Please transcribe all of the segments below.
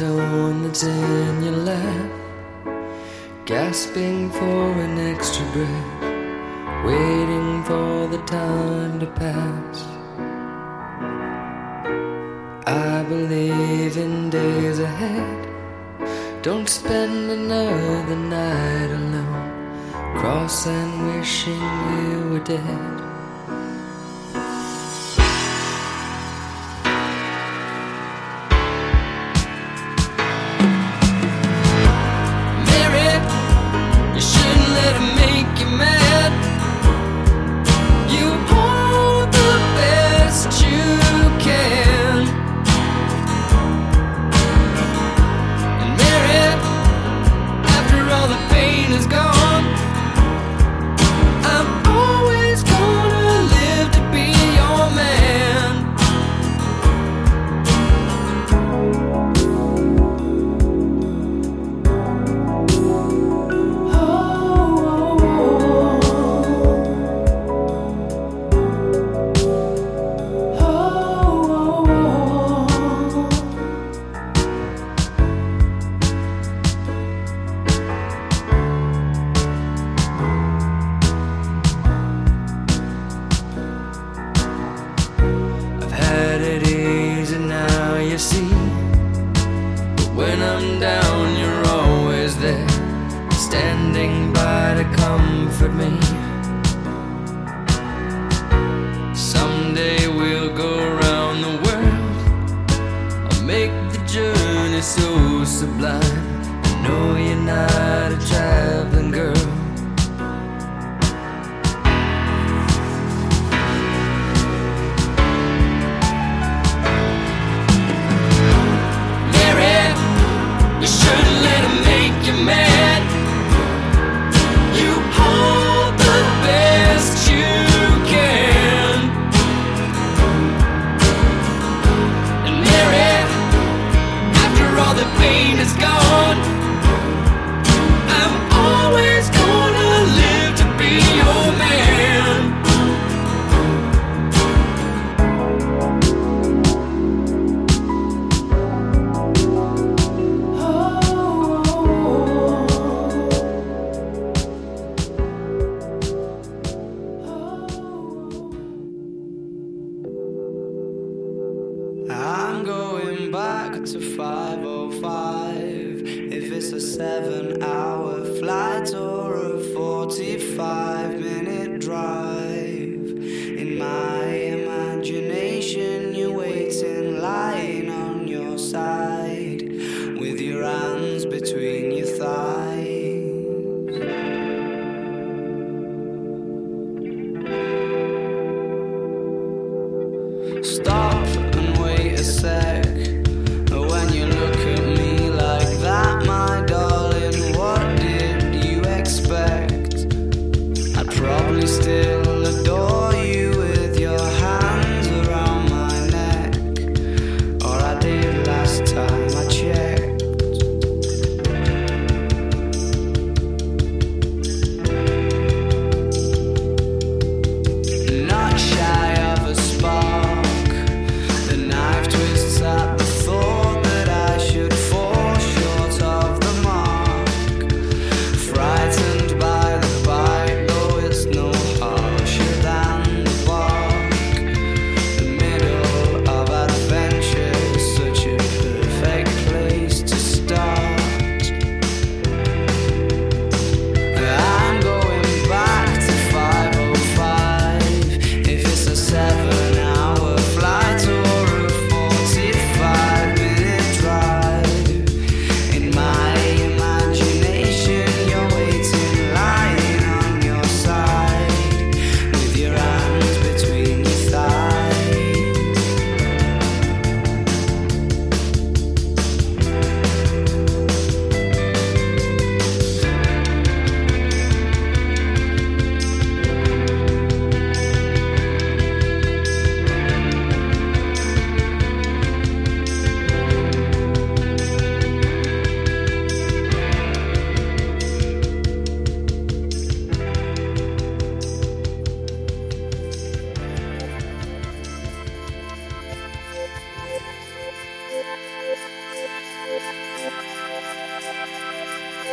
tone that's in your lap, gasping for an extra breath, waiting for the time to pass. I believe in days ahead. Don't spend another night alone, cross and wishing you were dead.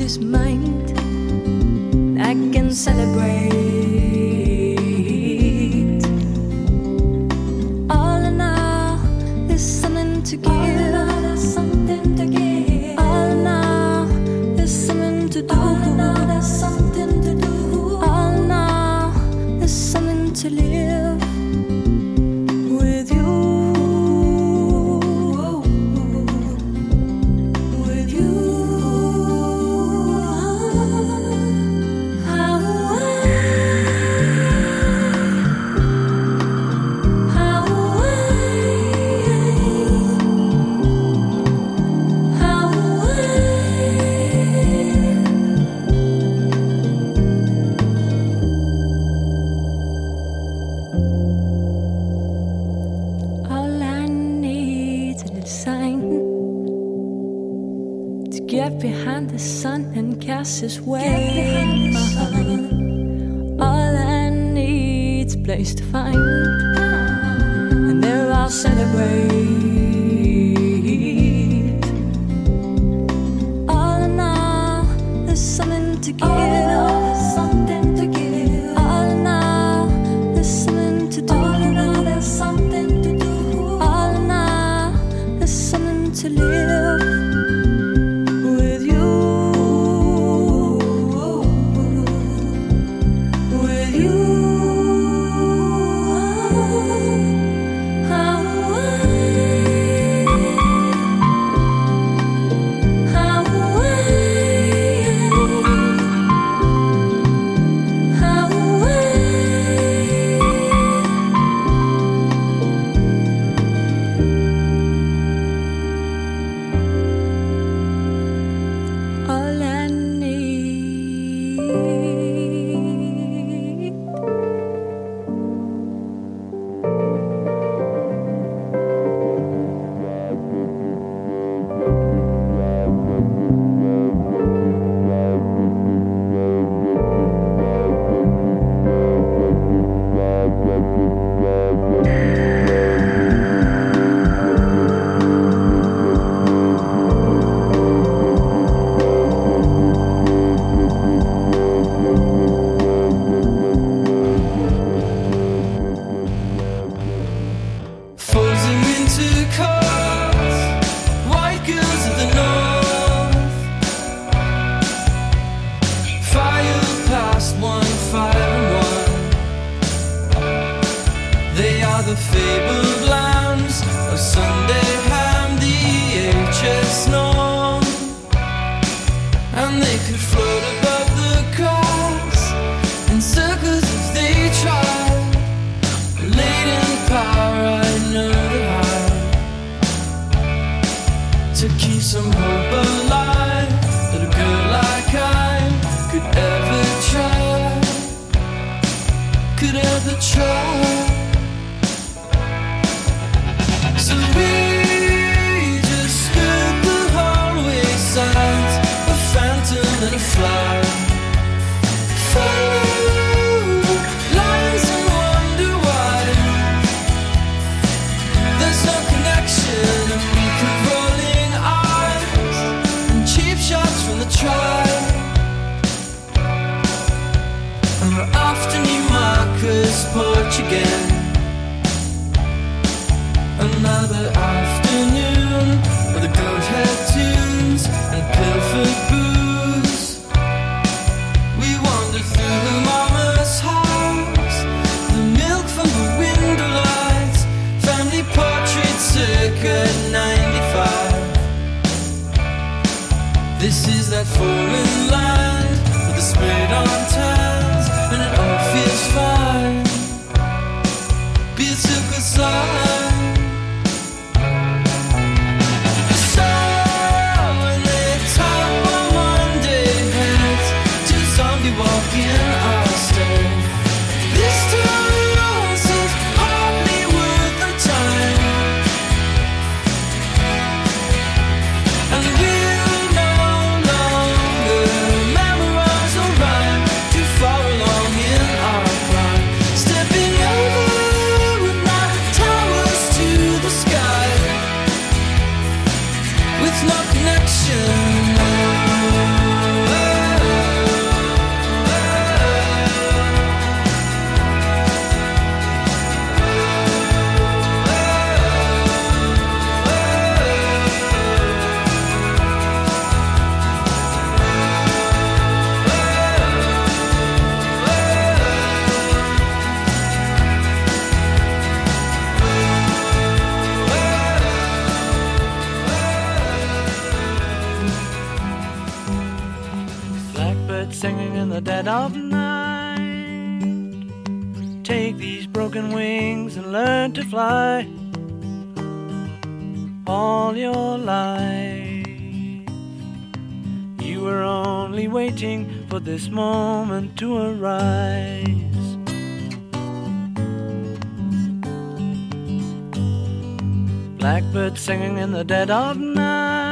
is Sunday. dead of night. Take these broken wings and learn to fly all your life. You were only waiting for this moment to arrive. Blackbird singing in the dead of night.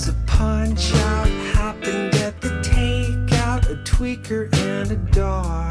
was a punch out, happened at the takeout, a tweaker and a dog.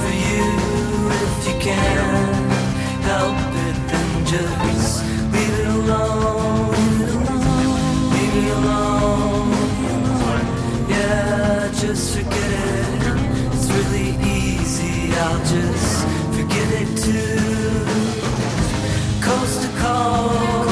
for you if you can help it, then just leave it alone. Leave me alone. Yeah, just forget it. It's really easy. I'll just forget it too. Coast to coast.